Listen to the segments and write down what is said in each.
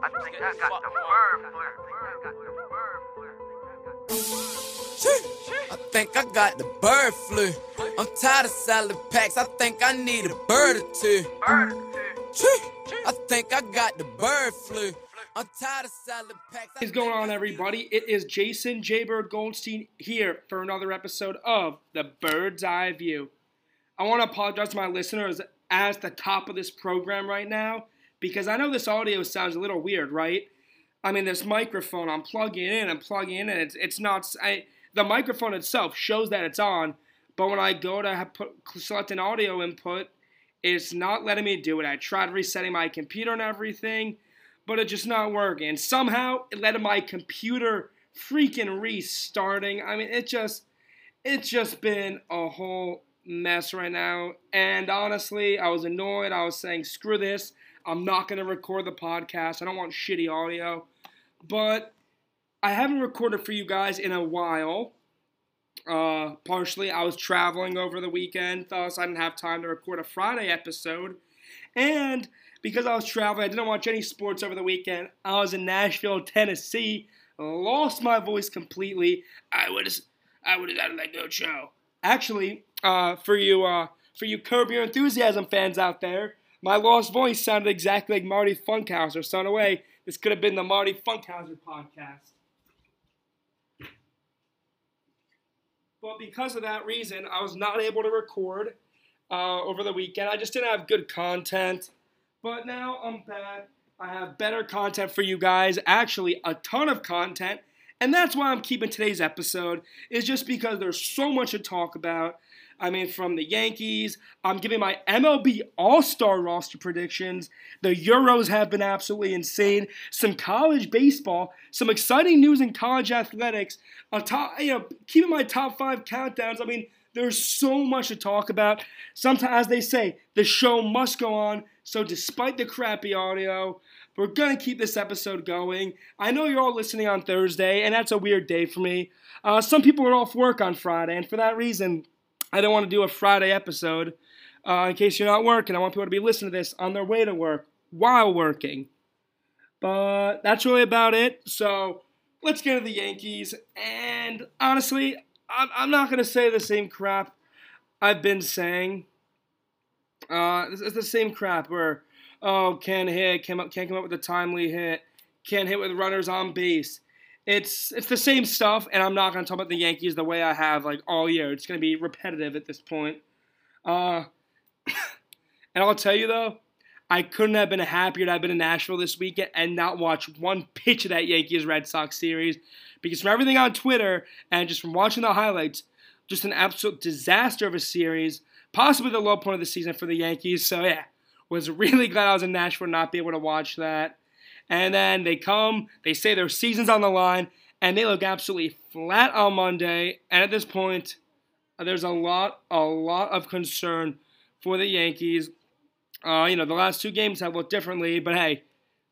I think I got the bird flu. Got the bird flu. I think I got the bird flu. I'm tired of salad packs. I think I need a bird or two. I think I got the bird flu. I'm tired of salad packs. What is going on, everybody? It is Jason Jaybird Goldstein here for another episode of the Bird's Eye View. I want to apologize to my listeners at the top of this program right now because I know this audio sounds a little weird, right? I mean, this microphone, I'm plugging in, I'm plugging in, it's, it's not, I, the microphone itself shows that it's on, but when I go to put, select an audio input, it's not letting me do it. I tried resetting my computer and everything, but it's just not working. And somehow it led to my computer freaking restarting. I mean, it just, it's just been a whole mess right now. And honestly, I was annoyed. I was saying, screw this. I'm not going to record the podcast. I don't want shitty audio. But I haven't recorded for you guys in a while. Uh, partially, I was traveling over the weekend, thus I didn't have time to record a Friday episode. And because I was traveling, I didn't watch any sports over the weekend. I was in Nashville, Tennessee, lost my voice completely. I would have, I would have done that good show. Actually, uh, for you, uh, for you Curb Your Enthusiasm fans out there, my lost voice sounded exactly like Marty Funkhouser. So in a way, this could have been the Marty Funkhouser podcast. But because of that reason, I was not able to record uh, over the weekend. I just didn't have good content. But now I'm back. I have better content for you guys. Actually, a ton of content. And that's why I'm keeping today's episode, is just because there's so much to talk about. I mean, from the Yankees, I'm giving my MLB All Star roster predictions. The Euros have been absolutely insane. Some college baseball, some exciting news in college athletics. On top, you know, keeping my top five countdowns. I mean, there's so much to talk about. Sometimes, as they say, the show must go on. So, despite the crappy audio, we're going to keep this episode going. I know you're all listening on Thursday, and that's a weird day for me. Uh, some people are off work on Friday, and for that reason, I don't want to do a Friday episode uh, in case you're not working. I want people to be listening to this on their way to work while working. But that's really about it. So let's get to the Yankees. And honestly, I'm, not going to say the same crap I've been saying. Uh, it's the same crap where, oh, can't hit, can't come up with a timely hit, can't hit with runners on base it's it's the same stuff, and I'm not going to talk about the Yankees the way I have like all year. It's going to be repetitive at this point. Uh, and I'll tell you though, I couldn't have been happier to have been in Nashville this weekend and not watch one pitch of that Yankees Red Sox series because from everything on Twitter and just from watching the highlights, just an absolute disaster of a series, possibly the low point of the season for the Yankees. So yeah, was really glad I was in Nashville not be able to watch that. And then they come, they say their season's on the line, and they look absolutely flat on Monday. And at this point, there's a lot, a lot of concern for the Yankees. Uh, you know, the last two games have looked differently, but hey,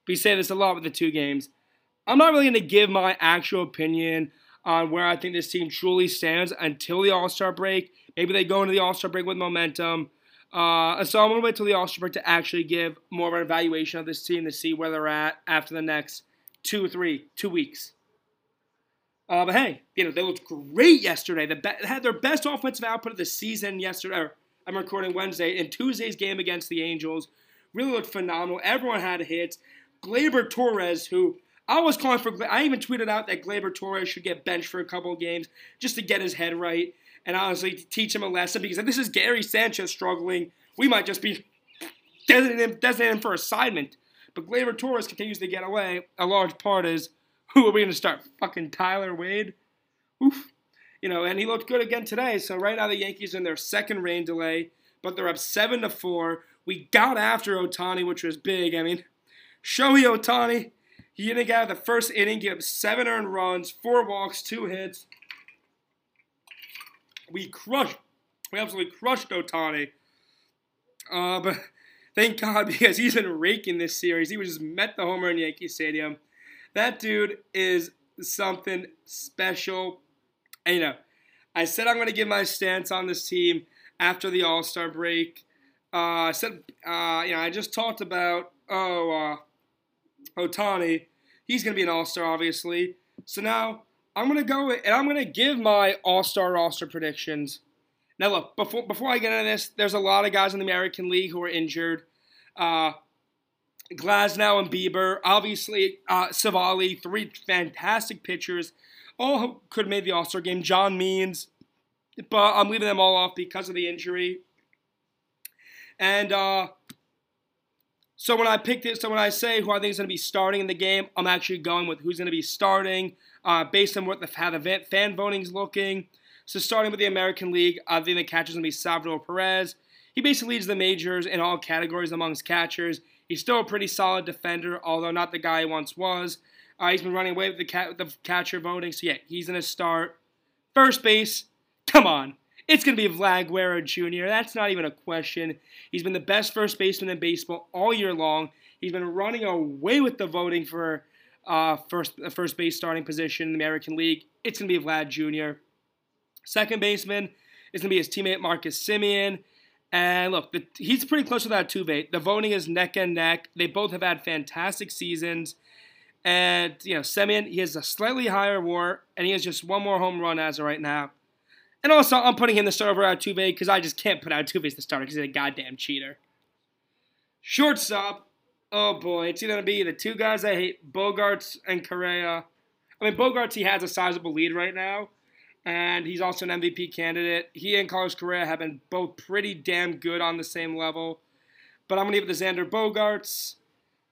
we say this a lot with the two games. I'm not really going to give my actual opinion on where I think this team truly stands until the All Star break. Maybe they go into the All Star break with momentum. Uh, so I'm going to wait till the All Star break to actually give more of an evaluation of this team to see where they're at after the next two three, two weeks. Uh, but hey, you know, they looked great yesterday. They be- had their best offensive output of the season yesterday. I'm recording Wednesday, in Tuesday's game against the Angels. Really looked phenomenal. Everyone had hits. Gleyber Torres, who I was calling for, I even tweeted out that Gleyber Torres should get benched for a couple of games just to get his head right and honestly teach him a lesson because if this is Gary Sanchez struggling, we might just be designating him, designating him for assignment. But Gleyber Torres continues to get away. A large part is who are we going to start? Fucking Tyler Wade? Oof. You know, and he looked good again today. So right now the Yankees in their second rain delay, but they're up seven to four. We got after Ohtani, which was big. I mean, Shohei Ohtani, he didn't get out of the first inning, give seven earned runs, four walks, two hits. We crushed, we absolutely crushed Ohtani. Uh, but thank God because he's been raking this series. He was just met the homer in Yankee Stadium. That dude is something special. And, you know, I said I'm going to give my stance on this team after the All Star break. Uh, I said, uh, you know, I just talked about, oh, uh, Ohtani. He's going to be an All Star, obviously. So now I'm to go and I'm to give my All Star roster predictions. Now, look, before, before I get into this, there's a lot of guys in the American League who are injured. Uh, Glasnow and Bieber, obviously, uh, Civale, three fantastic pitchers, all could have made the All Star game. John Means, but I'm leaving them all off because of the injury. And uh, so when I picked it, so when I say who I think is going to be starting in the game, I'm actually going with who's going to be starting uh, based on what the how the fan voting's looking. So starting with the American League, I think the catcher's going to be Salvador Perez. He basically leads the majors in all categories amongst catchers. He's still a pretty solid defender, although not the guy he once was. Uh, he's been running away with the, the catcher voting, so yeah, he's going to start. First base, come on. It's going to be Vlad Guerrero Jr. That's not even a question. He's been the best first baseman in baseball all year long. He's been running away with the voting for uh, first first base starting position in the American League. It's going to be Vlad Jr. Second baseman is going to be his teammate Marcus Semien. And look, the, he's pretty close to that Altuve. The voting is neck and neck. They both have had fantastic seasons. And, you know, Semien, he has a slightly higher war, and he has just one more home run as of right now. And also, I'm putting him the starter over Altuve because I just can't put Altuve as the starter because he's a goddamn cheater. Shortstop, oh boy, it's going to be the two guys I hate, Bogaerts and Correa. I mean, Bogaerts, he has a sizable lead right now, and he's also an MVP candidate. He and Carlos Correa have been both pretty damn good on the same level. But I'm to give it to Xander Bogaerts.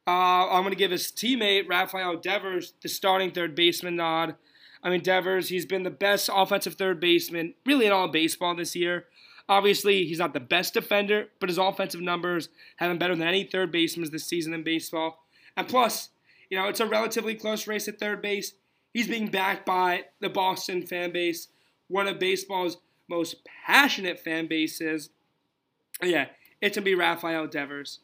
Uh, I'm to give his teammate, Rafael Devers, the starting third baseman nod. I mean, Devers, he's been the best offensive third baseman, really in all baseball this year. Obviously, he's not the best defender, but his offensive numbers have been better than any third baseman this season in baseball. And plus, you know, it's a relatively close race at third base. He's being backed by the Boston fan base, one of baseball's most passionate fan bases. Yeah, it's going to be Rafael Devers.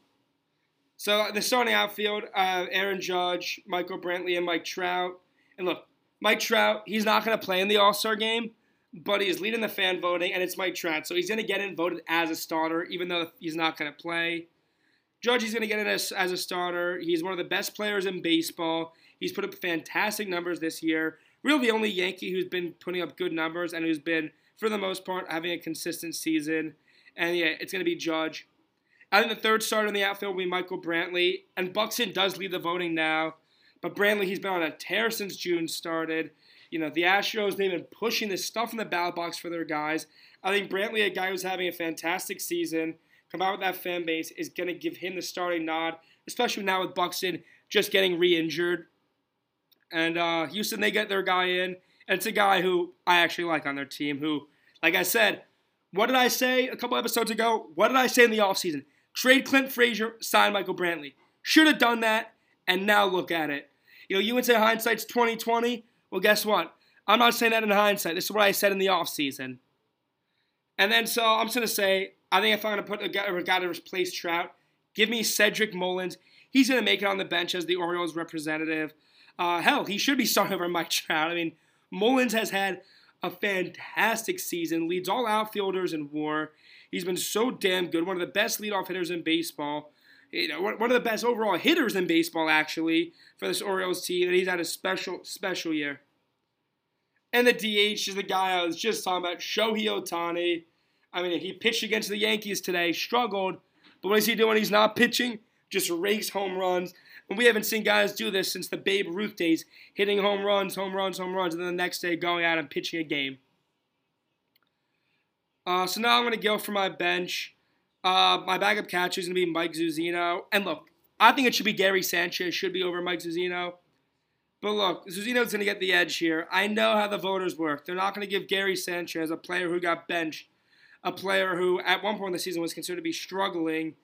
So the starting outfield, uh, Aaron Judge, Michael Brantley, and Mike Trout. And look, Mike Trout, he's not going to play in the All Star game, but he's leading the fan voting, and it's Mike Trout. So he's going to get in voted as a starter, even though he's not going to play. Judge, he's going to get in as, as a starter. He's one of the best players in baseball. He's put up fantastic numbers this year. Really, the only Yankee who's been putting up good numbers and who's been, for the most part, having a consistent season. And yeah, it's going to be Judge. I think the third starter in the outfield will be Michael Brantley. And Buxton does lead the voting now. But Brantley, he's been on a tear since June started. You know, the Astros, they've been pushing this stuff in the ballot box for their guys. I think Brantley, a guy who's having a fantastic season, come out with that fan base, is going to give him the starting nod, especially now with Buxton just getting re injured. And uh, Houston, they get their guy in. And it's a guy who I actually like on their team, who, like I said, what did I say a couple episodes ago? What did I say in the offseason? Trade Clint Frazier, sign Michael Brantley. Should have done that, and now look at it. You know, you would say hindsight's 2020. Well, guess what? I'm not saying that in hindsight. This is what I said in the offseason. And then, so I'm just going to say, I think if I'm going to put a guy, to replace Trout, give me Cedric Mullins. He's going to make it on the bench as the Orioles representative. Uh, hell, he should be starting over Mike Trout. I mean, Mullins has had a fantastic season, leads all outfielders in war. He's been so damn good, one of the best leadoff hitters in baseball you know, one of the best overall hitters in baseball, actually, for this Orioles team, and he's had a special, special year. And the DH is the guy I was just talking about, Shohei Ohtani. I mean, he pitched against the Yankees today, struggled, but what is he doing? He's not pitching, just rakes home runs. And we haven't seen guys do this since the Babe Ruth days, hitting home runs, home runs, home runs, and then the next day going out and pitching a game. Uh, so now I'm going to go for my bench. Uh, my backup catcher is going to be Mike Zunino. And look, I think it should be Gary Sanchez, should be over Mike Zunino. But look, Zunino's going to get the edge here. I know how the voters work. They're not going to give Gary Sanchez, a player who got benched, a player who at one point in the season was considered to be struggling,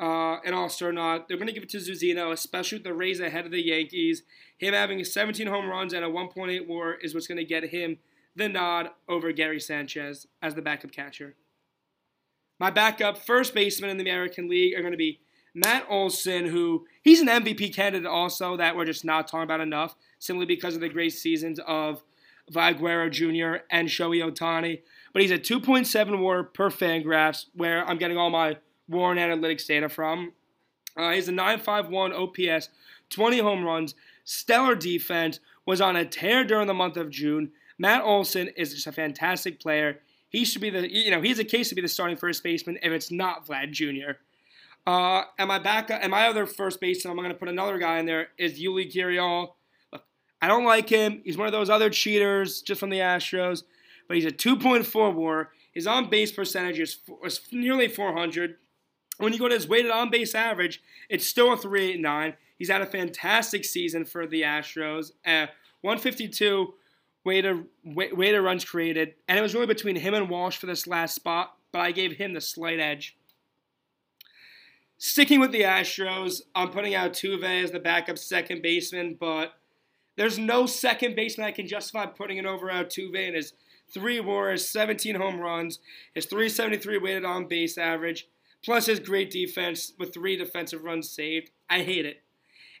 uh, an all-star nod. They're going to give it to Zunino, especially with the Rays ahead of the Yankees. Him having 17 home runs and a 1.8 WAR is what's going to get him the nod over Gary Sanchez as the backup catcher. My backup first baseman in the American League are going to be Matt Olson, who he's an MVP candidate also that we're just not talking about enough, simply because of the great seasons of Guerrero Jr. and Shohei Ohtani. But he's a 2.7 WAR per Fangraphs, where I'm getting all my WAR and analytics data from. Uh, he's a 951 OPS, 20 home runs, stellar defense, was on a tear during the month of June. Matt Olson is just a fantastic player. He should be the, you know, he's a case to be the starting first baseman if it's not Vlad Jr. Uh, and my back, and my other first baseman, I'm going to put another guy in there, is Yuli Gurriel. Look, I don't like him. He's one of those other cheaters just from the Astros, but he's a 2.4 WAR. His on base percentage is, is nearly 400. When you go to his weighted on base average, it's still a 389. He's had a fantastic season for the Astros. Uh, 152 weighted, to runs created, and it was really between him and Walsh for this last spot, but I gave him the slight edge. Sticking with the Astros, I'm putting Altuve as the backup second baseman, but there's no second baseman I can justify putting it over Altuve and his three WARs, 17 home runs, his 373 weighted on base average, plus his great defense with three defensive runs saved. I hate it.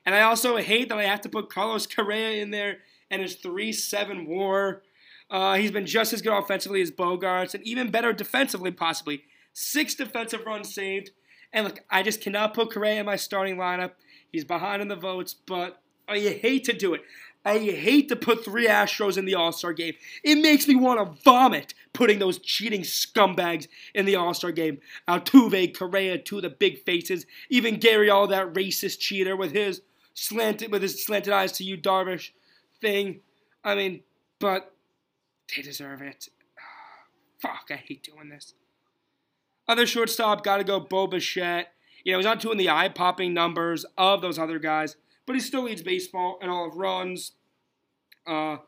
And I also hate that I have to put Carlos Correa in there and his 3 7 WAR. Uh, he's been just as good offensively as Bogaerts and even better defensively, possibly. Six defensive runs saved, and look, I just cannot put Correa in my starting lineup. He's behind in the votes, but I hate to do it. I hate to put three Astros in the All Star game. It makes me want to vomit putting those cheating scumbags in the All Star game. Altuve, Correa, two of the big faces. Even Gurriel that racist cheater with his slanted with his slanted eyes to Yu Darvish thing. I mean, but they deserve it. Fuck, I hate doing this. Other shortstop, got to go Bo Bichette. You know, he's not doing the eye popping numbers of those other guys, but he still leads baseball in all of runs. Uh,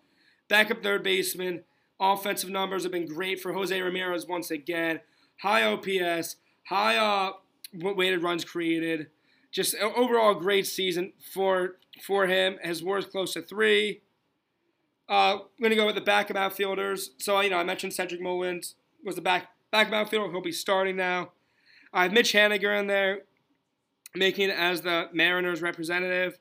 backup third baseman. Offensive numbers have been great for Jose Ramirez once again. High OPS, high uh, weighted runs created. Just overall great season for for him. His WAR is close to three. Uh, I'm going to go with the backup outfielders. So, you know, I mentioned Cedric Mullins was the back Back outfielder, he'll be starting now. I have Mitch Haniger in there, making it as the Mariners representative.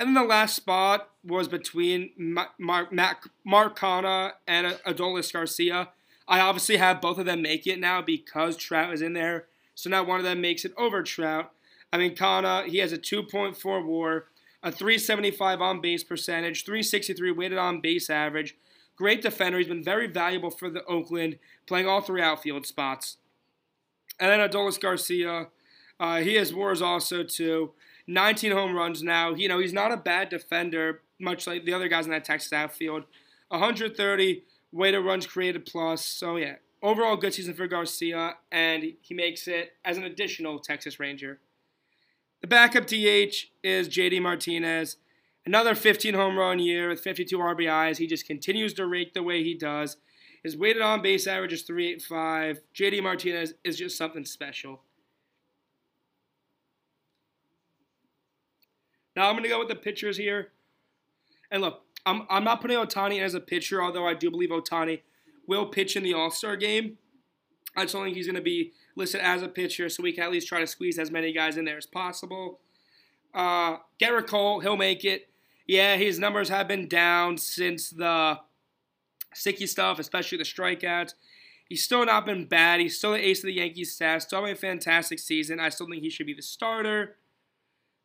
And then the last spot was between Mark, Mark, and Adolis Garcia. I obviously have both of them make it now because Trout is in there. So now one of them makes it over Trout. I mean, Canha, he has a 2.4 war, a 375 on base percentage, 363 weighted on base average, Great defender. He's been very valuable for the Oakland, playing all three outfield spots. And then Adolis Garcia, uh, he has wars also too. 19 home runs now. You know, he's not a bad defender, much like the other guys in that Texas outfield. 130 weighted runs created plus. So yeah, overall good season for Garcia, and he makes it as an additional Texas Ranger. The backup DH is JD Martinez. Another 15 home run year with 52 RBIs. He just continues to rake the way he does. His weighted on base average is 385. JD Martinez is just something special. Now I'm going to go with the pitchers here. And look, I'm, I'm not putting Ohtani as a pitcher, although I do believe Ohtani will pitch in the All Star game. I just don't think he's going to be listed as a pitcher, so we can at least try to squeeze as many guys in there as possible. Uh, Gerrit Cole, he'll make it yeah, his numbers have been down since the sticky stuff, especially the strikeouts. He's still not been bad. He's still the ace of the Yankees stats. Still having a fantastic season. I still think he should be the starter.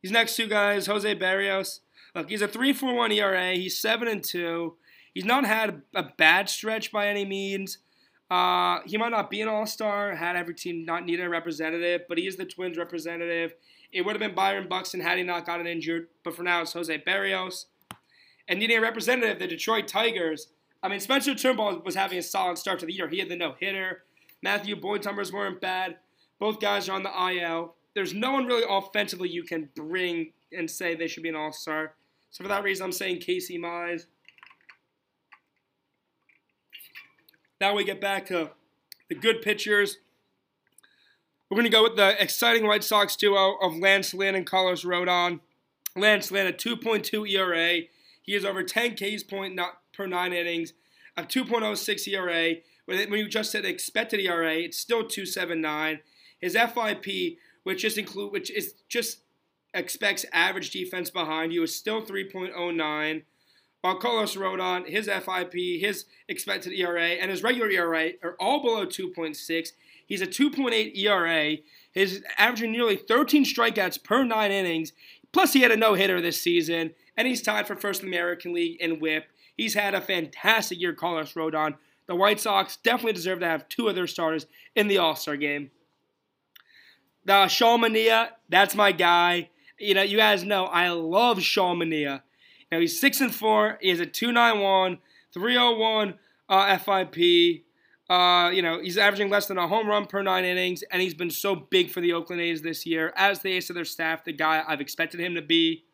These next two guys, Jose Berrios. Look, he's a 3.41 ERA. He's 7 and 2. He's not had a bad stretch by any means. Uh, he might not be an all star, had every team not needed a representative, but he is the Twins representative. It would have been Byron Buxton had he not gotten injured, but for now it's Jose Berrios. And needing a representative, the Detroit Tigers. I mean, Spencer Turnbull was having a solid start to the year. He had the no hitter. Matthew Boyd numbers weren't bad. Both guys are on the IL. There's no one really offensively you can bring and say they should be an all star. So for that reason, I'm saying Casey Mize. Now we get back to the good pitchers. We're going to go with the exciting White Sox duo of Lance Lynn and Carlos Rodon. Lance Lynn, a 2.2 ERA. He is over 10 Ks point per nine innings, a 2.06 ERA. When you just said expected ERA, it's still 2.79. His FIP, which just include, which is just expects average defense behind you, is still 3.09. While Carlos Rodon, his FIP, his expected ERA, and his regular ERA are all below 2.6. He's a 2.8 ERA. He's averaging nearly 13 strikeouts per nine innings, Plus, he had a no hitter this season, and he's tied for first in the American League in whip. He's had a fantastic year, Carlos Rodon. The White Sox definitely deserve to have two of their starters in the All Star game. The that's my guy. You know, you guys know I love Sean Manaea. Now he's six and four. He has a 291, 301 uh, FIP. Uh, you know, he's averaging less than a home run per nine innings, and he's been so big for the Oakland A's this year. As the ace of their staff, the guy I've expected him to be.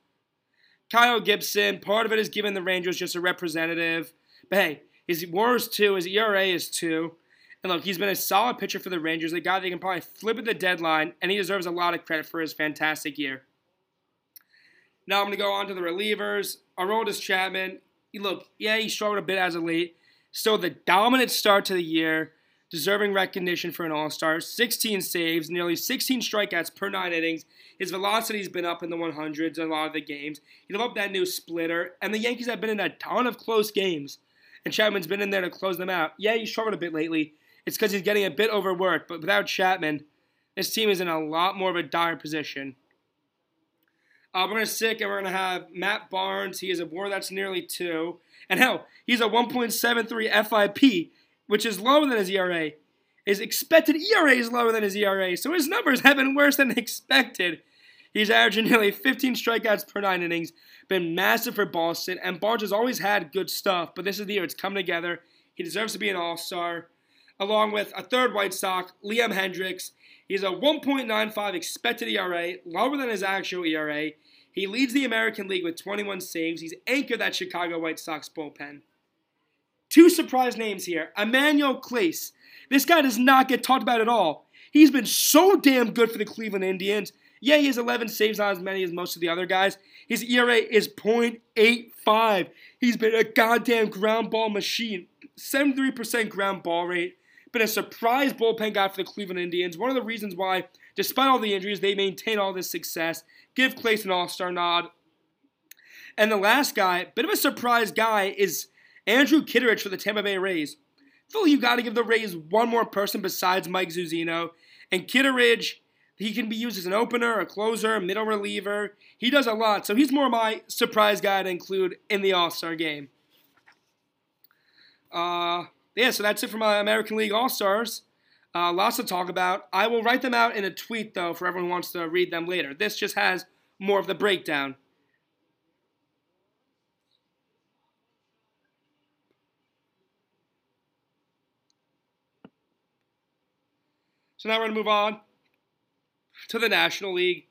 Kyle Gibson, part of it is giving the Rangers just a representative. But hey, his WAR is two, his ERA is two. And look, he's been a solid pitcher for the Rangers, a guy they can probably flip at the deadline, and he deserves a lot of credit for his fantastic year. Now I'm going to go on to the relievers. Aroldis Chapman, look, yeah, he struggled a bit as of late. Still the dominant start to the year, deserving recognition for an all star. 16 saves, nearly 16 strikeouts per nine innings. His velocity's been up in the 100s in a lot of the games. He developed that new splitter, and the Yankees have been in a ton of close games, and Chapman's been in there to close them out. Yeah, he struggled a bit lately. It's because he's getting a bit overworked, but without Chapman, this team is in a lot more of a dire position. Uh, we're going to stick and we're going to have Matt Barnes. He is a WAR that's nearly two. And hell, he's a 1.73 FIP, which is lower than his ERA. His expected ERA is lower than his ERA, so his numbers have been worse than expected. He's averaging nearly 15 strikeouts per nine innings, been massive for Boston, and Barnes has always had good stuff, but this is the year it's come together. He deserves to be an all star, along with a third White Sox, Liam Hendriks. He's a 1.95 expected ERA, lower than his actual ERA. He leads the American League with 21 saves. He's anchored that Chicago White Sox bullpen. Two surprise names here. Emmanuel Clase. This guy does not get talked about at all. He's been so damn good for the Cleveland Indians. Yeah, he has 11 saves, not as many as most of the other guys. His ERA is 0.85. He's been a goddamn ground ball machine. 73% ground ball rate. Been a surprise bullpen guy for the Cleveland Indians. One of the reasons why, despite all the injuries, they maintain all this success give Clase an All Star nod. And the last guy, bit of a surprise guy, is Andrew Kittredge for the Tampa Bay Rays. Phil, you got to give the Rays one more person besides Mike Zunino. And Kittredge, he can be used as an opener, a closer, middle reliever. He does a lot, so he's more my surprise guy to include in the All Star game. Uh, yeah, so that's it for my American League All Stars. Uh, lots to talk about. I will write them out in a tweet, though, for everyone who wants to read them later. This just has more of the breakdown. So now we're going to move on to the National League.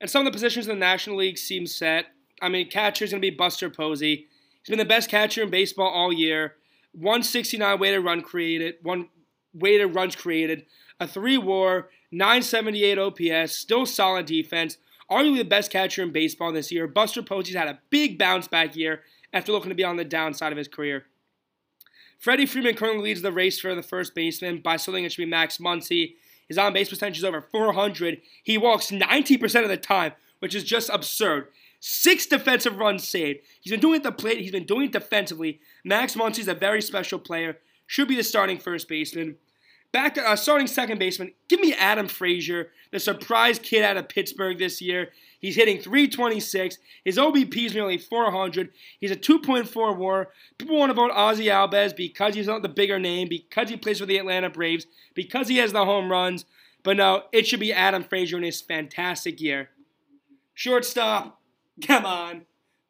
And some of the positions in the National League seem set. I mean, catcher is going to be Buster Posey. He's been the best catcher in baseball all year. 169 weighted run created, one weighted runs created, a 3 war, 978 OPS, still solid defense, arguably the best catcher in baseball this year. Buster Posey's had a big bounce back year after looking to be on the downside of his career. Freddie Freeman currently leads the race for the first baseman by something it should be Max Muncy. His on base percentage is over 400. He walks 90% of the time, which is just absurd. Six defensive runs saved. He's been doing it at the plate, he's been doing it defensively. Max Muncy's a very special player should be the starting first baseman. Back uh, starting second baseman, give me Adam Frazier, the surprise kid out of Pittsburgh this year. He's hitting 326. His OBP is nearly 400. He's a 2.4 WAR. People want to vote Ozzy Albies because he's not the bigger name, because he plays for the Atlanta Braves, because he has the home runs. But no, it should be Adam Frazier in his fantastic year. Shortstop, come on,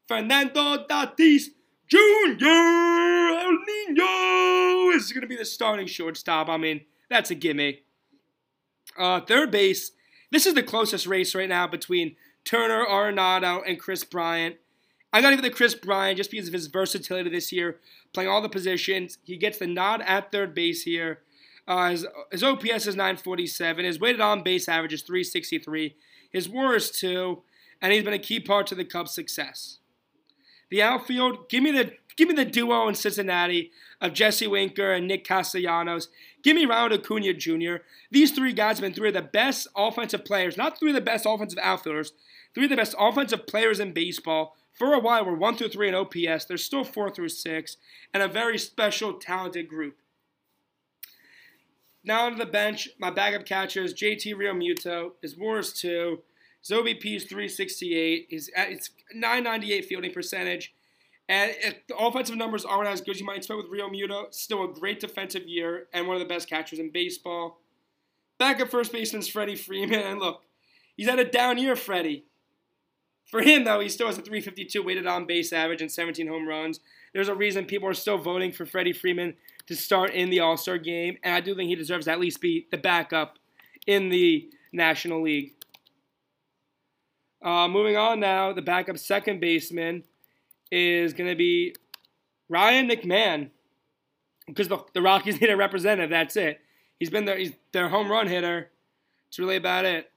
Fernando Tatis Jr. El Nino is going to be the starting shortstop. I mean, that's a gimme. Uh, third base, this is the closest race right now between Turner, Arenado, and Kris Bryant. I got to give to Kris Bryant just because of his versatility this year, playing all the positions. He gets the nod at third base here. Uh, his, his OPS is 947. His weighted on base average is 363. His WAR is 2, and he's been a key part to the Cubs' success. The outfield, give me the give me the duo in Cincinnati of Jesse Winker and Nick Castellanos. Give me Ronald Acuna Jr. These three guys have been three of the best offensive players, not three of the best offensive outfielders, three of the best offensive players in baseball. For a while, we're one through three in OPS. They're still four through six, and a very special, talented group. Now on the bench, my backup catcher is JT Realmuto. His WAR is two. His OBP is 368. His it's 998 fielding percentage. And the offensive numbers aren't as good as you might expect with Realmuto, still a great defensive year and one of the best catchers in baseball. Back at first baseman is Freddie Freeman. And look, he's had a down year, Freddie. For him, though, he still has a 352 weighted on base average and 17 home runs. There's a reason people are still voting for Freddie Freeman to start in the All Star game, and I do think he deserves to at least be the backup in the National League. Uh, moving on now, the backup second baseman is going to be Ryan McMahon because the, the Rockies need a representative. That's it. He's been their he's their home run hitter. It's really about it.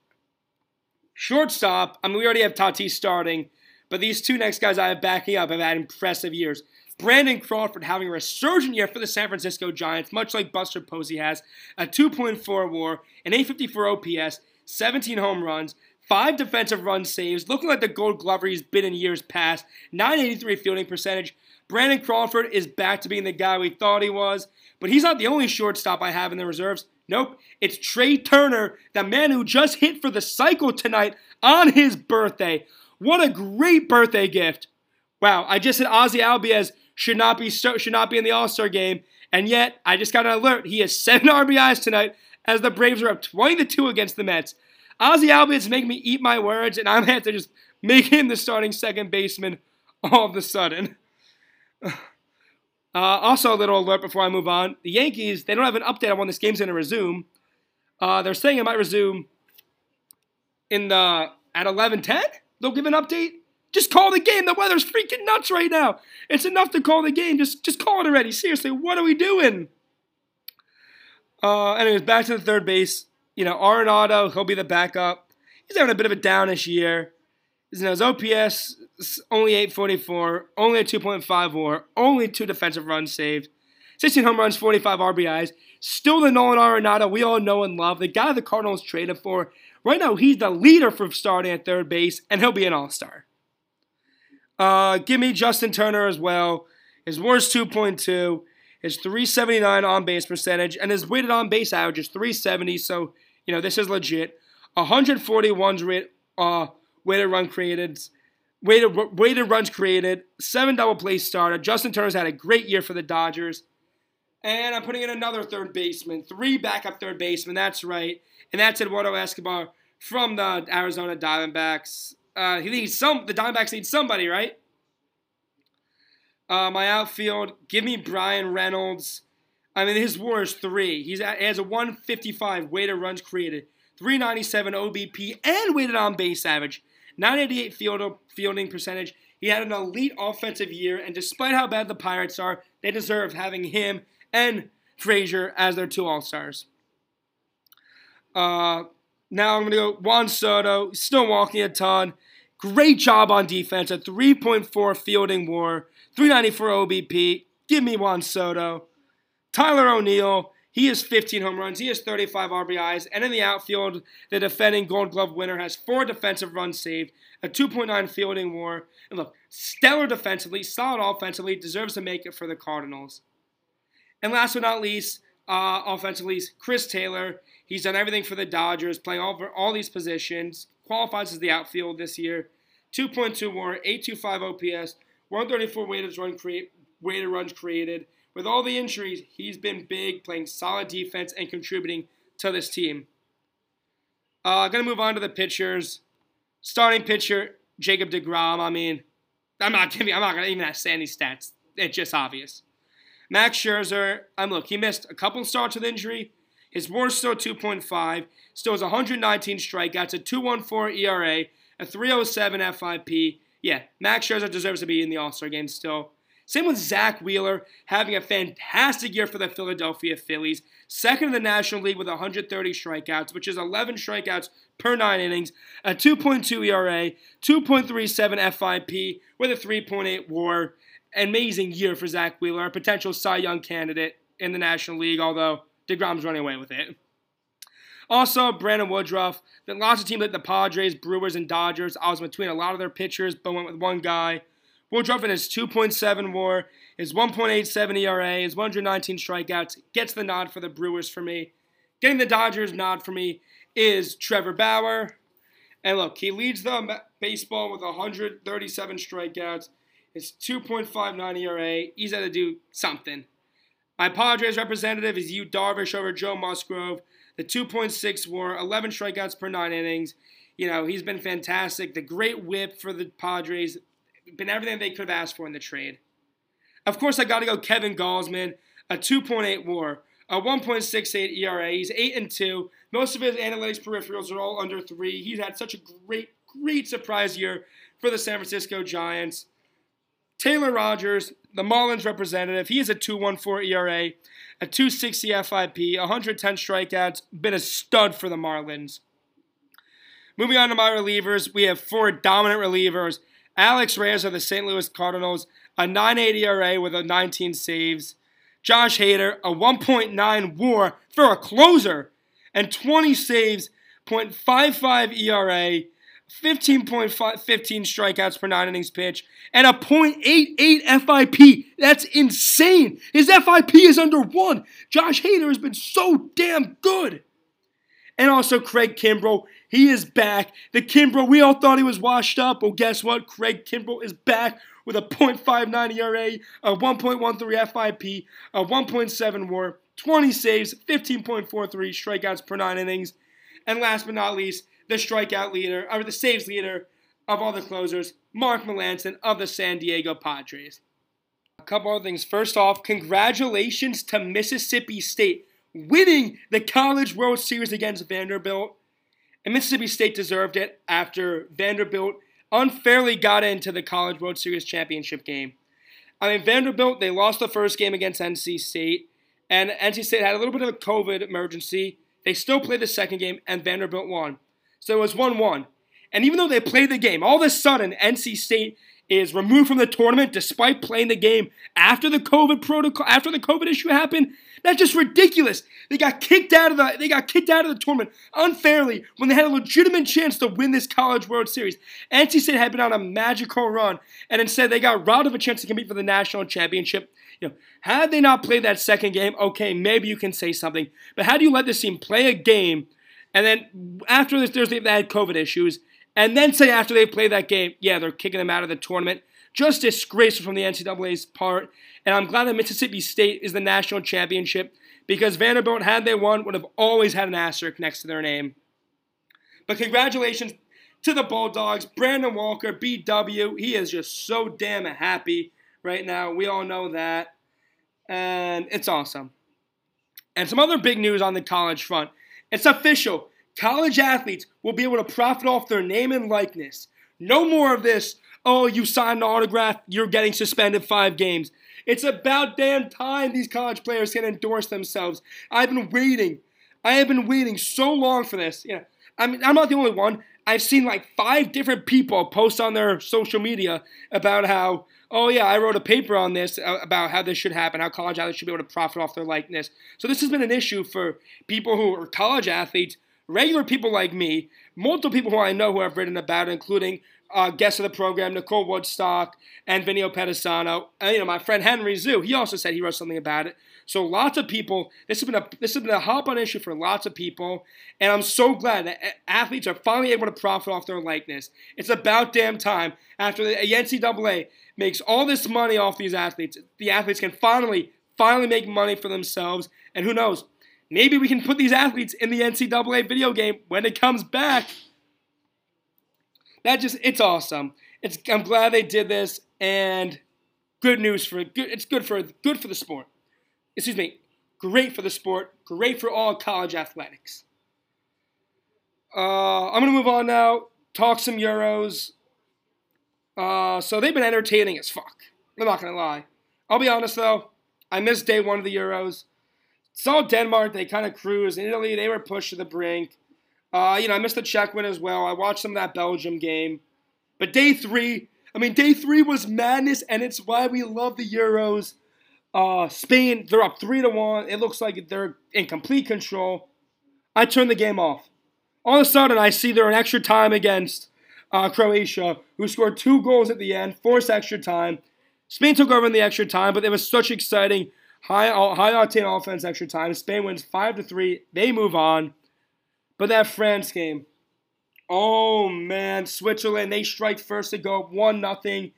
Shortstop. I mean, we already have Tatis starting, but these two next guys I have backing up have had impressive years. Brandon Crawford having a resurgent year for the San Francisco Giants, much like Buster Posey has, a 2.4 WAR, an 854 OPS, 17 home runs, five defensive run saves, looking like the Gold Glover he's been in years past, 983 fielding percentage. Brandon Crawford is back to being the guy we thought he was, but he's not the only shortstop I have in the reserves. Nope, it's Trea Turner, the man who just hit for the cycle tonight on his birthday. What a great birthday gift! Wow, I just said Ozzy Albies should not be should not be in the All Star game, and yet I just got an alert. He has seven RBIs tonight as the Braves are up 20 to two against the Mets. Ozzy Albies make me eat my words, and I'm gonna have to just make him the starting second baseman all of a sudden. Uh, also, a little alert before I move on: the Yankees they don't have an update on when this game's gonna resume. Uh, they're saying it might resume in the at 11:10. They'll give an update. Just call the game. The weather's freaking nuts right now. It's enough to call the game. Just just call it already. Seriously, what are we doing? Uh, anyways, back to the third base you know, Arenado, he'll be the backup. He's having a bit of a downish year. You know, his OPS only 844, only a 2.5 WAR, only two defensive runs saved, 16 home runs, 45 RBIs. Still the Nolan Arenado we all know and love, the guy the Cardinals traded for. Right now, he's the leader for starting at third base, and he'll be an All Star. Uh, give me Justin Turner as well. His WAR's 2.2, his 379 on base percentage, and his weighted on base average is 370. So you know, this is legit. 141 rate, uh, weighted run created, weighted, weighted runs created, seven double play started. Justin Turner's had a great year for the Dodgers. And I'm putting in another third baseman, three backup third baseman. That's right, and that's Eduardo Escobar from the Arizona Diamondbacks. Uh, he needs some. The Diamondbacks need somebody, right? Uh, my outfield, give me Bryan Reynolds. I mean, his WAR is three. He's at, he has a 155 weighted runs created, 397 OBP, and weighted on base average, 988 field, fielding percentage. He had an elite offensive year, and despite how bad the Pirates are, they deserve having him and Frazier as their two All Stars. Uh, now I'm going to go Juan Soto, still walking a ton. Great job on defense, a 3.4 fielding WAR, 394 OBP. Give me Juan Soto. Tyler O'Neill, he has 15 home runs. He has 35 RBIs. And in the outfield, the defending Gold Glove winner has four defensive runs saved, a 2.9 fielding WAR. And look, stellar defensively, solid offensively, deserves to make it for the Cardinals. And last but not least, uh, offensively, Chris Taylor. He's done everything for the Dodgers, playing all, all these positions. Qualifies as the outfield this year. 2.2 WAR, 825 OPS, 134 weighted, run create, weighted runs created, with all the injuries, he's been big, playing solid defense and contributing to this team. Uh, gonna move on to the pitchers. Starting pitcher Jacob Degrom. I mean, I'm not giving. I'm not gonna even say any stats. It's just obvious. Max Scherzer. I'm look. He missed a couple starts with injury. His WAR still 2.5. Still has 119 strikeouts, a 2.14 ERA, a 3.07 FIP. Yeah, Max Scherzer deserves to be in the All Star game still. Same with Zack Wheeler, having a fantastic year for the Philadelphia Phillies. Second in the National League with 130 strikeouts, which is 11 strikeouts per nine innings, a 2.2 ERA, 2.37 FIP with a 3.8 WAR. Amazing year for Zack Wheeler, a potential Cy Young candidate in the National League, although DeGrom's running away with it. Also, Brandon Woodruff. Then lots of teams like the Padres, Brewers, and Dodgers. I was between a lot of their pitchers, but went with one guy. Woodruff in his 2.7 WAR, his 1.87 ERA, his 119 strikeouts gets the nod for the Brewers for me. Getting the Dodgers nod for me is Trevor Bauer. And look, he leads the baseball with 137 strikeouts. It's 2.59 ERA. He's got to do something. My Padres representative is Yu Darvish over Joe Musgrove. The 2.6 WAR, 11 strikeouts per nine innings. You know he's been fantastic. The great whip for the Padres, been everything they could have asked for in the trade. Of course, I got to go Kevin Gausman, a 2.8 WAR, a 1.68 ERA. He's eight and two. Most of his analytics peripherals are all under three. He's had such a great, great surprise year for the San Francisco Giants. Taylor Rogers, the Marlins representative, he is a 2.14 ERA, a 2.60 FIP, 110 strikeouts, been a stud for the Marlins. Moving on to my relievers, we have four dominant relievers. Alex Reyes of the St. Louis Cardinals, a 9.8 ERA with a 19 saves. Josh Hader, a 1.9 WAR for a closer, and 20 saves, 0.55 ERA, 15.15 strikeouts per nine innings pitch, and a 0.88 FIP. That's insane. His FIP is under one. Josh Hader has been so damn good. And also Craig Kimbrel. He is back. The Kimbrel, we all thought he was washed up. Well, guess what? Craig Kimbrel is back with a 0.59 ERA, a 1.13 FIP, a 1.7 WAR, 20 saves, 15.43 strikeouts per nine innings. And last but not least, the strikeout leader, or the saves leader of all the closers, Mark Melancon of the San Diego Padres. A couple other things. First off, congratulations to Mississippi State winning the College World Series against Vanderbilt. And Mississippi State deserved it after Vanderbilt unfairly got into the College World Series championship game. I mean, Vanderbilt, they lost the first game against NC State, and NC State had a little bit of a COVID emergency. They still played the second game, and Vanderbilt won. So it was 1 1. And even though they played the game, all of a sudden, NC State is removed from the tournament despite playing the game after the COVID protocol, after the COVID issue happened. That's just ridiculous. They got kicked out of the they got kicked out of the tournament unfairly when they had a legitimate chance to win this College World Series. NC State had been on a magical run, and instead they got robbed of a chance to compete for the national championship. You know, had they not played that second game, okay, maybe you can say something. But how do you let this team play a game, and then after this, there's they had COVID issues, and then say after they play that game, yeah, they're kicking them out of the tournament? Just disgraceful from the NCAA's part. And I'm glad that Mississippi State is the national championship because Vanderbilt, had they won, would have always had an asterisk next to their name. But congratulations to the Bulldogs. Brandon Walker, BW, he is just so damn happy right now. We all know that. And it's awesome. And some other big news on the college front. It's official. College athletes will be able to profit off their name and likeness. No more of this, oh, you signed an autograph, you're getting suspended five games. It's about damn time these college players can endorse themselves. I've been waiting. I have been waiting so long for this. Yeah. I mean, I'm not the only one. I've seen like five different people post on their social media about how, oh yeah, I wrote a paper on this uh, about how this should happen, how college athletes should be able to profit off their likeness. So this has been an issue for people who are college athletes, regular people like me, multiple people who I know who have written about it, including uh, guests of the program, Nicole Woodstock and Vinio Pedisano. And, you know, my friend Henry Zoo, he also said he wrote something about it. So lots of people, this has been a this has been a hot on issue for lots of people, and I'm so glad that athletes are finally able to profit off their likeness. It's about damn time after the NCAA makes all this money off these athletes. The athletes can finally finally make money for themselves, and who knows, maybe we can put these athletes in the NCAA video game when it comes back. That just it's awesome. It's I'm glad they did this, and good news for good. It's good for good for the sport excuse me, great for the sport, great for all college athletics. Uh, I'm to move on now, talk some Euros. Uh, so they've been entertaining as fuck. I'm not to lie. I'll be honest though, I missed day one of the Euros. Saw Denmark, they kind of cruised. In Italy, they were pushed to the brink. Uh, you know, I missed the Czech win as well. I watched some of that Belgium game. But day three, I mean, day three was madness, and it's why we love the Euros. Uh, Spain, they're up three to one. It looks like they're in complete control. I turn the game off. All of a sudden, I see they're in extra time against uh, Croatia, who scored two goals at the end, forced extra time. Spain took over in the extra time, but it was such exciting high high octane offense extra time. Spain wins five to three. They move on, but that France game, Oh man, Switzerland they strike first to go up one nothing,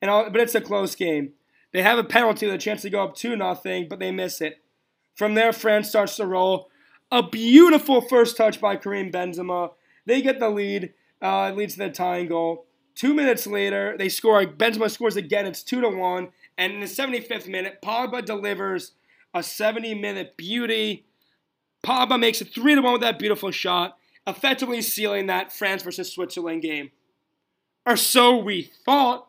and but it's a close game. They have a penalty, the chance to go up two nothing, but they miss it. From there, France starts to roll. A beautiful first touch by Karim Benzema. They get the lead. Uh, it leads to the tying goal. Two minutes later, they score. Benzema scores again. It's two to one. And in the 75th minute, Pogba delivers a 70-minute beauty. Pogba makes it three to one with that beautiful shot, effectively sealing that France versus Switzerland game. Or so we thought,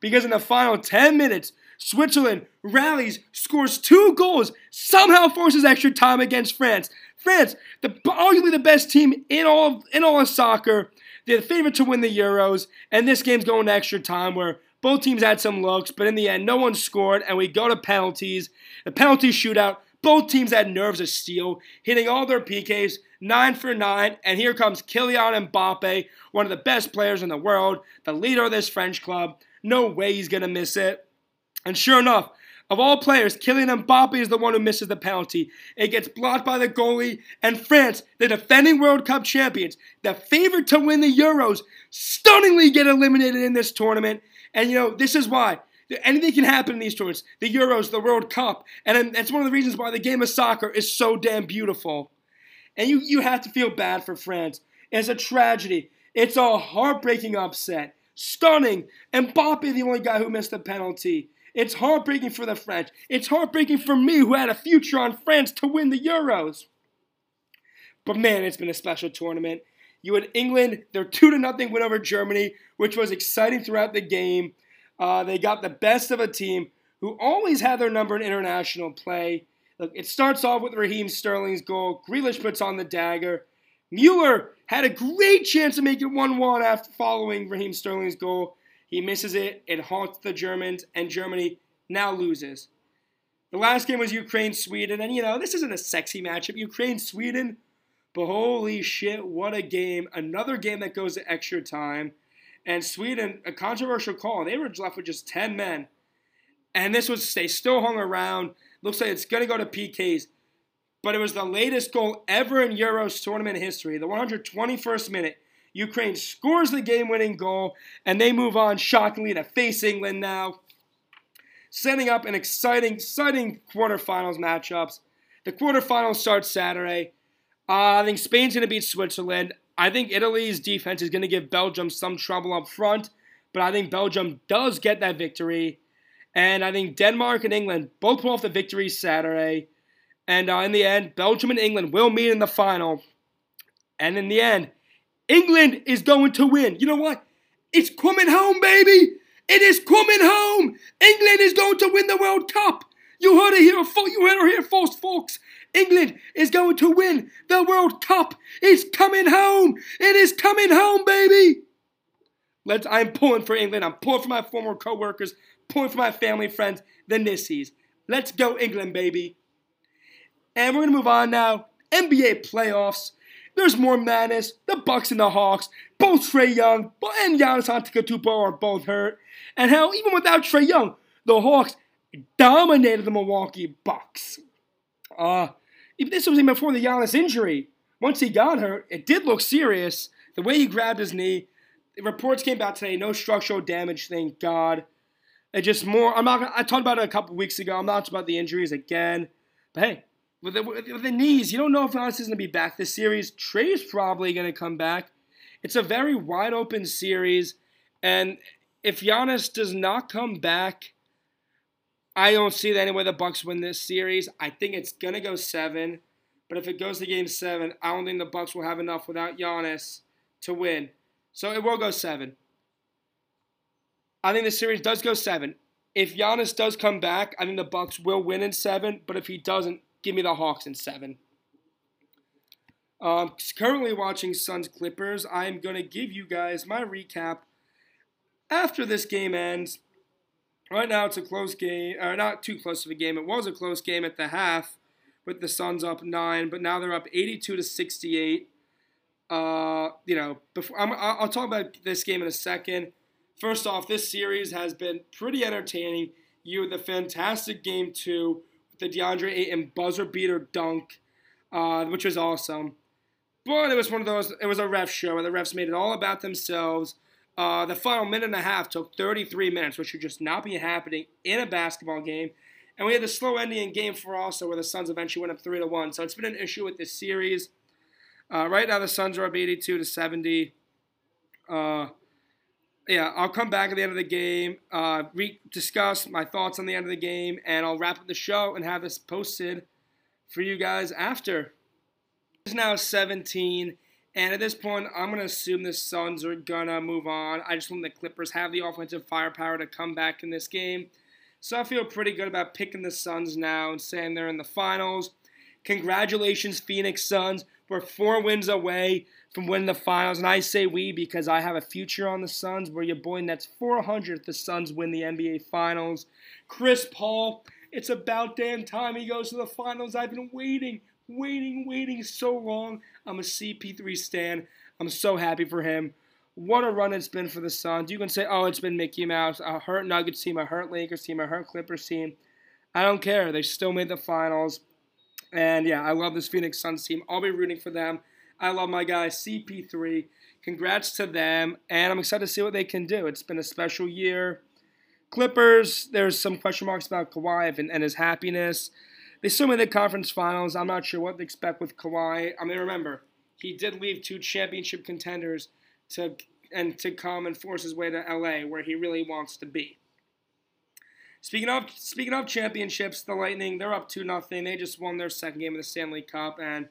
because in the final 10 minutes, Switzerland rallies, scores two goals, somehow forces extra time against France. France, the, arguably the best team in all of, in all of soccer, they're the favorite to win the Euros, and this game's going to extra time where both teams had some looks, but in the end, no one scored, and we go to penalties. The penalty shootout, both teams had nerves of steel, hitting all their PKs, nine for nine, and here comes Kylian Mbappe, one of the best players in the world, the leader of this French club. No way he's going to miss it. And sure enough, of all players, Kylian Mbappe is the one who misses the penalty. It gets blocked by the goalie, and France, the defending World Cup champions, the favorite to win the Euros, stunningly get eliminated in this tournament. And you know, this is why. Anything can happen in these tournaments. The Euros, the World Cup. And that's one of the reasons why the game of soccer is so damn beautiful. And you, you have to feel bad for France. It's a tragedy. It's a heartbreaking upset. Stunning. And Mbappe, the only guy who missed the penalty. It's heartbreaking for the French. It's heartbreaking for me who had a future on France to win the Euros. But man, it's been a special tournament. You had England, their 2 to nothing win over Germany, which was exciting throughout the game. Uh, they got the best of a team who always had their number in international play. Look, it starts off with Raheem Sterling's goal. Grealish puts on the dagger. Mueller had a great chance to make it 1 1 after following Raheem Sterling's goal. He misses it. It haunts the Germans, and Germany now loses. The last game was Ukraine Sweden, and you know, this isn't a sexy matchup. Ukraine Sweden, but holy shit, what a game. Another game that goes to extra time. And Sweden, a controversial call. and They were left with just 10 men. And this was, they still hung around. Looks like it's going to go to PKs. But it was the latest goal ever in Euros tournament history, the 121st minute. Ukraine scores the game winning goal, and they move on shockingly to face England now, setting up an exciting, exciting quarterfinals matchups. The quarterfinals start Saturday. Uh, I think Spain's going to beat Switzerland. I think Italy's defense is going to give Belgium some trouble up front, but I think Belgium does get that victory. And I think Denmark and England both pull off the victory Saturday. And uh, in the end, Belgium and England will meet in the final. And in the end, England is going to win. You know what? It's coming home, baby. It is coming home. England is going to win the World Cup. You heard it here, you heard it here first, folks. England is going to win the World Cup. It's coming home. It is coming home, baby. Let's. I'm pulling for England. I'm pulling for my former co-workers. Pulling for my family friends, the Nissies. Let's go, England, baby. And we're gonna move on now. NBA playoffs. There's more madness. The Bucks and the Hawks, both Trae Young and Giannis Antetokounmpo are both hurt. And hell, even without Trae Young, the Hawks dominated the Milwaukee Bucks. Uh, this was even before the Giannis injury. Once he got hurt, it did look serious. The way he grabbed his knee, the reports came out today, no structural damage, thank God. It just more. I'm not. I talked about it a couple weeks ago. I'm not talking about the injuries again. But hey, with the, with the knees, you don't know if Giannis is going to be back this series. Trae's probably going to come back. It's a very wide open series, and if Giannis does not come back, I don't see any way the Bucks win this series. I think it's to go seven, but if it goes to Game Seven, I don't think the Bucks will have enough without Giannis to win. So it will go seven. I think the series does go seven. If Giannis does come back, I think the Bucks will win in seven. But if he doesn't, Give me the Hawks in seven. Um, currently watching Suns Clippers. I'm to give you guys my recap after this game ends. Right now, it's a close game, or not too close of a game. It was a close game at the half with the Suns up nine, but now they're up 82 to 68. Uh, you know, before I'm, I'll talk about this game in a second. First off, this series has been pretty entertaining. You had the fantastic game two with the DeAndre Ayton buzzer beater dunk, uh, which was awesome. But it was one of those. It was a ref show, and the refs made it all about themselves. Uh, the final minute and a half took 33 minutes, which should just not be happening in a basketball game. And we had the slow ending in Game Four also, where the Suns eventually went up three to one. So it's been an issue with this series. Uh, right now, the Suns are up 82 to 70. Uh, yeah, I'll come back at the end of the game, uh, re- discuss my thoughts on the end of the game, and I'll wrap up the show and have this posted for you guys after. It's now 17, and at this point, I'm going to assume the Suns are going to move on. I just want the Clippers have the offensive firepower to come back in this game. So I feel pretty good about picking the Suns now and saying they're in the finals. Congratulations, Phoenix Suns. We're four wins away from winning the finals. And I say we because I have a future on the Suns where your boy Nets 400 if the Suns win the NBA Finals. Chris Paul, it's about damn time he goes to the finals. I've been waiting, waiting, waiting so long. I'm a CP3 stan. I'm so happy for him. What a run it's been for the Suns. You can say, oh, it's been Mickey Mouse, a hurt Nuggets team, a hurt Lakers team, a hurt Clippers team. I don't care. They still made the finals. And yeah, I love this Phoenix Suns team. I'll be rooting for them. I love my guy CP3. Congrats to them, and I'm excited to see what they can do. It's been a special year. Clippers, there's some question marks about Kawhi and, and his happiness. They still made the conference finals. I'm not sure what to expect with Kawhi. I mean, remember, he did leave two championship contenders to and to come and force his way to LA, where he really wants to be. Speaking of speaking of championships, the Lightning they're up two nothing. They just won their second game of the Stanley Cup, and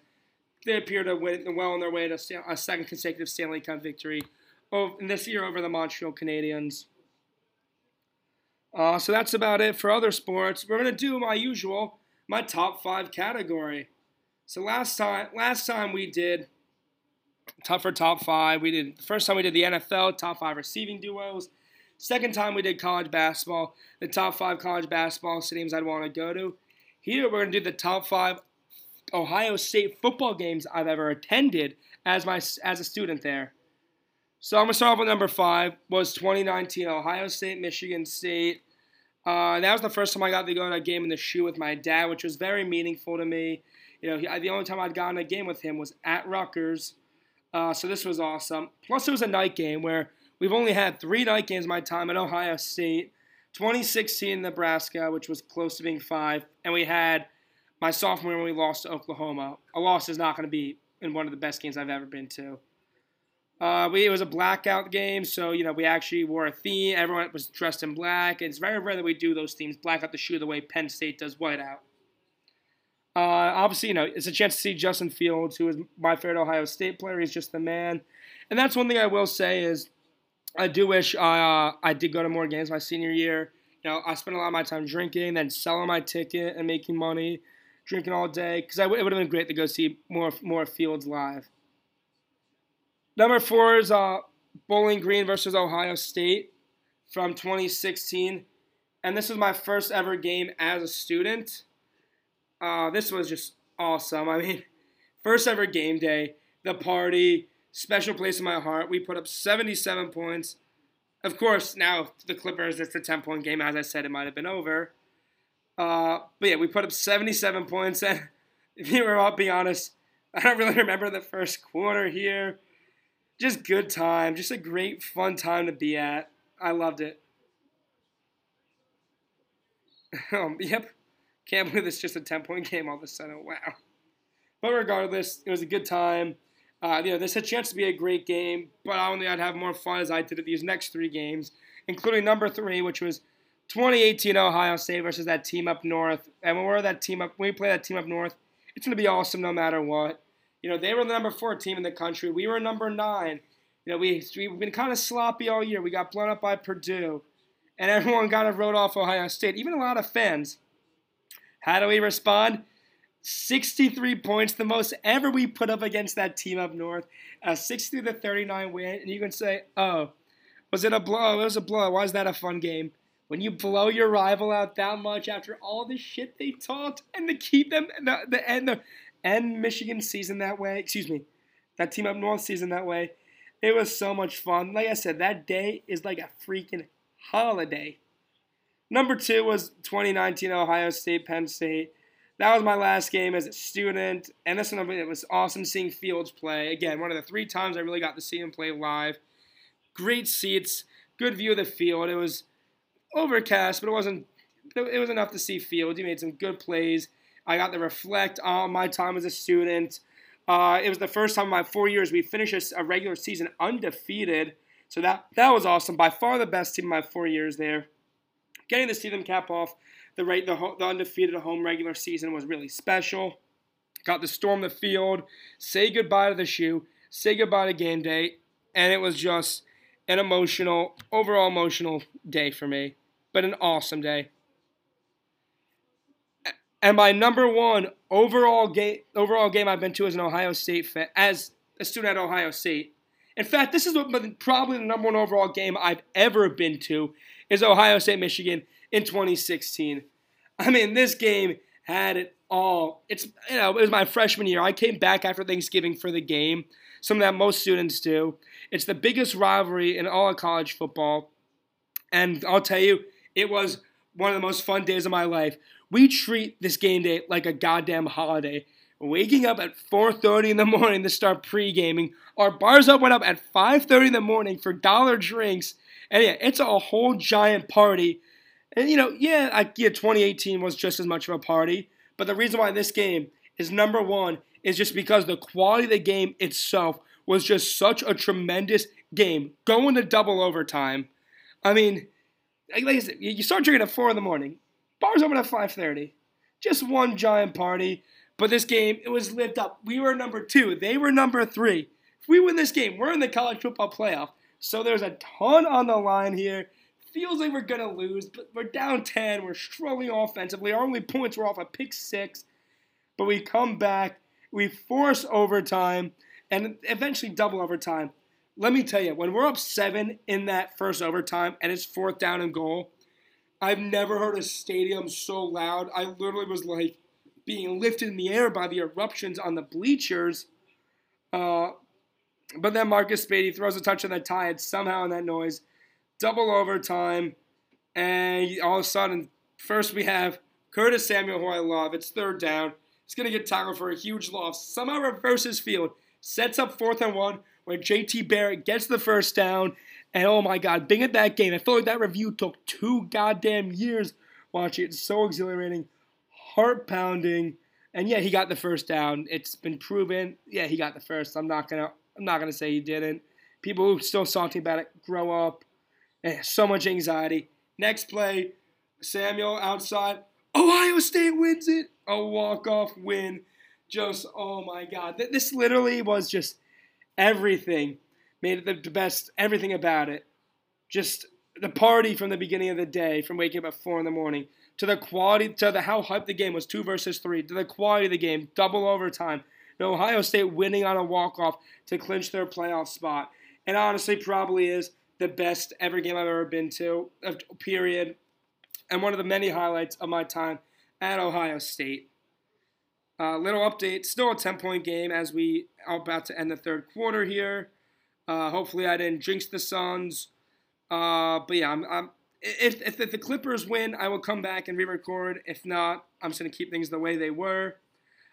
they appear to win well on their way to a second consecutive Stanley Cup victory this year over the Montreal Canadiens. Uh, so that's about it for other sports. We're gonna do my usual, my top five category. So last time, last time we did tougher top five. We did first time we did the NFL top five receiving duos. Second time we did college basketball, the top five college basketball stadiums I'd want to go to. Here we're to do the top five Ohio State football games I've ever attended as my as a student there. So I'm gonna start off with number five. Was 2019 Ohio State Michigan State. Uh, that was the first time I got to go to a game in the shoe with my dad, which was very meaningful to me. You know, he, the only time I'd gotten a game with him was at Rutgers. Uh, so this was awesome. Plus, it was a night game where We've only had three night games my time at Ohio State. 2016 Nebraska, which was close to being five, and we had my sophomore when we lost to Oklahoma. A loss is not going to be in one of the best games I've ever been to. Uh, we, it was a blackout game, so you know we actually wore a theme. Everyone was dressed in black. It's very rare that we do those themes, black out the shoe, the way Penn State does white out. Uh, obviously, you know it's a chance to see Justin Fields, who is my favorite Ohio State player. He's just the man, and that's one thing I will say is I do wish uh, I did go to more games my senior year. You know, I spent a lot of my time drinking, then selling my ticket and making money, drinking all day. Because it would have been great to go see more more fields live. Number four is uh, Bowling Green versus Ohio State from 2016, and this was my first ever game as a student. Uh, this was just awesome. I mean, first ever game day, the party, special place in my heart. We put up 77 points. Of course, now the Clippers, it's a 10 point game. As I said, it might have been over. Uh, but yeah, we put up 77 points. And if you were all be honest, I don't really remember the first quarter here. Just good time. Just a great, fun time to be at. I loved it. um, yep. Can't believe it's just a 10 point game all of a sudden. Wow. But regardless, it was a good time. Uh, you know, there's a chance to be a great game, but I only I'd have more fun as I did at these next three games, including number three, which was 2018 Ohio State versus that team up north. And when we're that team up, when we play that team up north, it's going to be awesome no matter what. You know, they were the number four team in the country. We were number nine. You know, we, we've been kind of sloppy all year. We got blown up by Purdue. And everyone kind of wrote off Ohio State, even a lot of fans. How do we respond? 63 points, the most ever we put up against that team up north. A 60 to 39 win, and you can say, "Oh, was it a blow? Oh, it was a blow. Why is that a fun game?" When you blow your rival out that much after all the shit they talked, and to keep them the, the end the end Michigan season that way, excuse me, that team up north season that way, it was so much fun. Like I said, that day is like a freaking holiday. Number two was 2019 Ohio State Penn State that was my last game as a student, and this one it was awesome seeing Fields play. Again, one of the three times I really got to see him play live. Great seats, good view of the field. It was overcast, but it wasn't. It was enough to see Fields. He made some good plays. I got to reflect on my time as a student. Uh, it was the first time in my four years we finished a regular season undefeated. So that that was awesome. By far the best team in my four years there. Getting to see them cap off the right the, the undefeated home regular season was really special. Got to storm the field, say goodbye to the shoe, say goodbye to game day, and it was just an emotional, overall emotional day for me, but an awesome day. And my number one overall game, overall game I've been to as an Ohio State fan, as a student at Ohio State. In fact, this is probably the number one overall game I've ever been to, is Ohio State Michigan in 2016. I mean, this game had it all. It's you know, it was my freshman year. I came back after Thanksgiving for the game, something that most students do. It's the biggest rivalry in all of college football. And I'll tell you, it was one of the most fun days of my life. We treat this game day like a goddamn holiday. Waking up at 4:30 in the morning to start pre-gaming. Our bars up went up at 5:30 in the morning for dollar drinks. And yeah, it's a whole giant party. And you know, yeah, I, yeah, 2018 was just as much of a party. But the reason why this game is number one is just because the quality of the game itself was just such a tremendous game. Going to double overtime. I mean, like I said, you start drinking at four in the morning. Bars open at 5:30. Just one giant party. But this game, it was lived up. We were number two. They were number three. If we win this game, we're in the college football playoff. So there's a ton on the line here. Feels like we're gonna lose, but we're down 10. We're struggling offensively. Our only points were off a pick six. But we come back, we force overtime, and eventually double overtime. Let me tell you, when we're up seven in that first overtime and it's fourth down and goal, I've never heard a stadium so loud. I literally was like being lifted in the air by the eruptions on the bleachers. Uh, but then Marcus Speight throws a touch on the tie. It's somehow in that noise. Double overtime. And all of a sudden, first we have Curtis Samuel, who I love. It's third down. He's going to get tackled for a huge loss. Somehow reverses field. Sets up fourth and one where JT Barrett gets the first down. And oh my God, being at that game, I feel like that review took two goddamn years watching it. It's so exhilarating, heart pounding. And yeah, he got the first down. It's been proven. Yeah, he got the first. I'm not gonna. I'm not gonna say he didn't. People who still salty about it, grow up. Eh, so much anxiety. Next play, Samuel outside. Ohio State wins it. A walk off win. Just oh my God, this literally was just everything made it the best, everything about it. Just the party from the beginning of the day, from waking up at four in the morning, to the quality, to the how hyped the game was, two versus three, to the quality of the game, double overtime, to Ohio State winning on a walk off to clinch their playoff spot, and honestly, probably is the best ever game I've ever been to. Period, and one of the many highlights of my time at Ohio State. Uh, little update, still a 10 point game as we are about to end the third quarter here. Uh, hopefully, I didn't jinx the Suns. Uh, but yeah, I'm, I'm if, if, if the Clippers win, I will come back and re-record. If not, I'm just gonna keep things the way they were.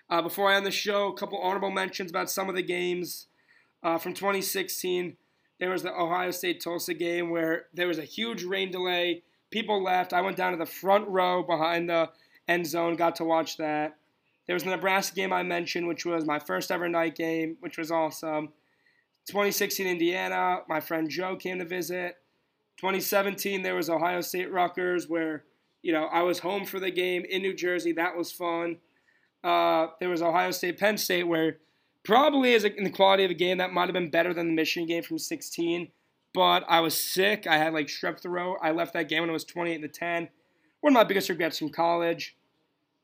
Uh, before I end the show, a couple honorable mentions about some of the games uh, from 2016. There was the Ohio State Tulsa game where there was a huge rain delay. People left. I went down to the front row behind the end zone, got to watch that. There was the Nebraska game I mentioned, which was my first ever night game, which was awesome. 2016 Indiana, my friend Joe came to visit. 2017 there was Ohio State Rutgers where you know I was home for the game in New Jersey. That was fun. Uh, there was Ohio State Penn State where probably in the quality of a game that might have been better than the Michigan game from 16. But I was sick. I had like strep throat. I left that game when it was 28 to 10. One of my biggest regrets from college.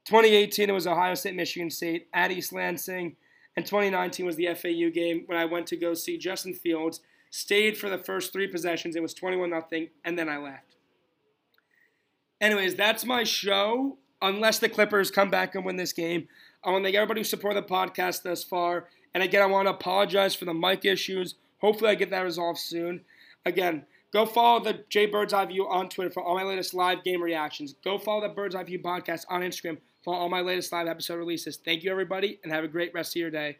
2018 it was Ohio State Michigan State at East Lansing. And 2019 was the FAU game when I went to go see Justin Fields. Stayed for the first three possessions. It was 21 nothing, and then I left. Anyways, that's my show. Unless the Clippers come back and win this game, I want to thank everybody who supported the podcast thus far. And again, I want to apologize for the mic issues. Hopefully, I get that resolved soon. Again, go follow the J Bird's Eye View on Twitter for all my latest live game reactions. Go follow the Bird's Eye View podcast on Instagram for all my latest live episode releases. Thank you, everybody, and have a great rest of your day.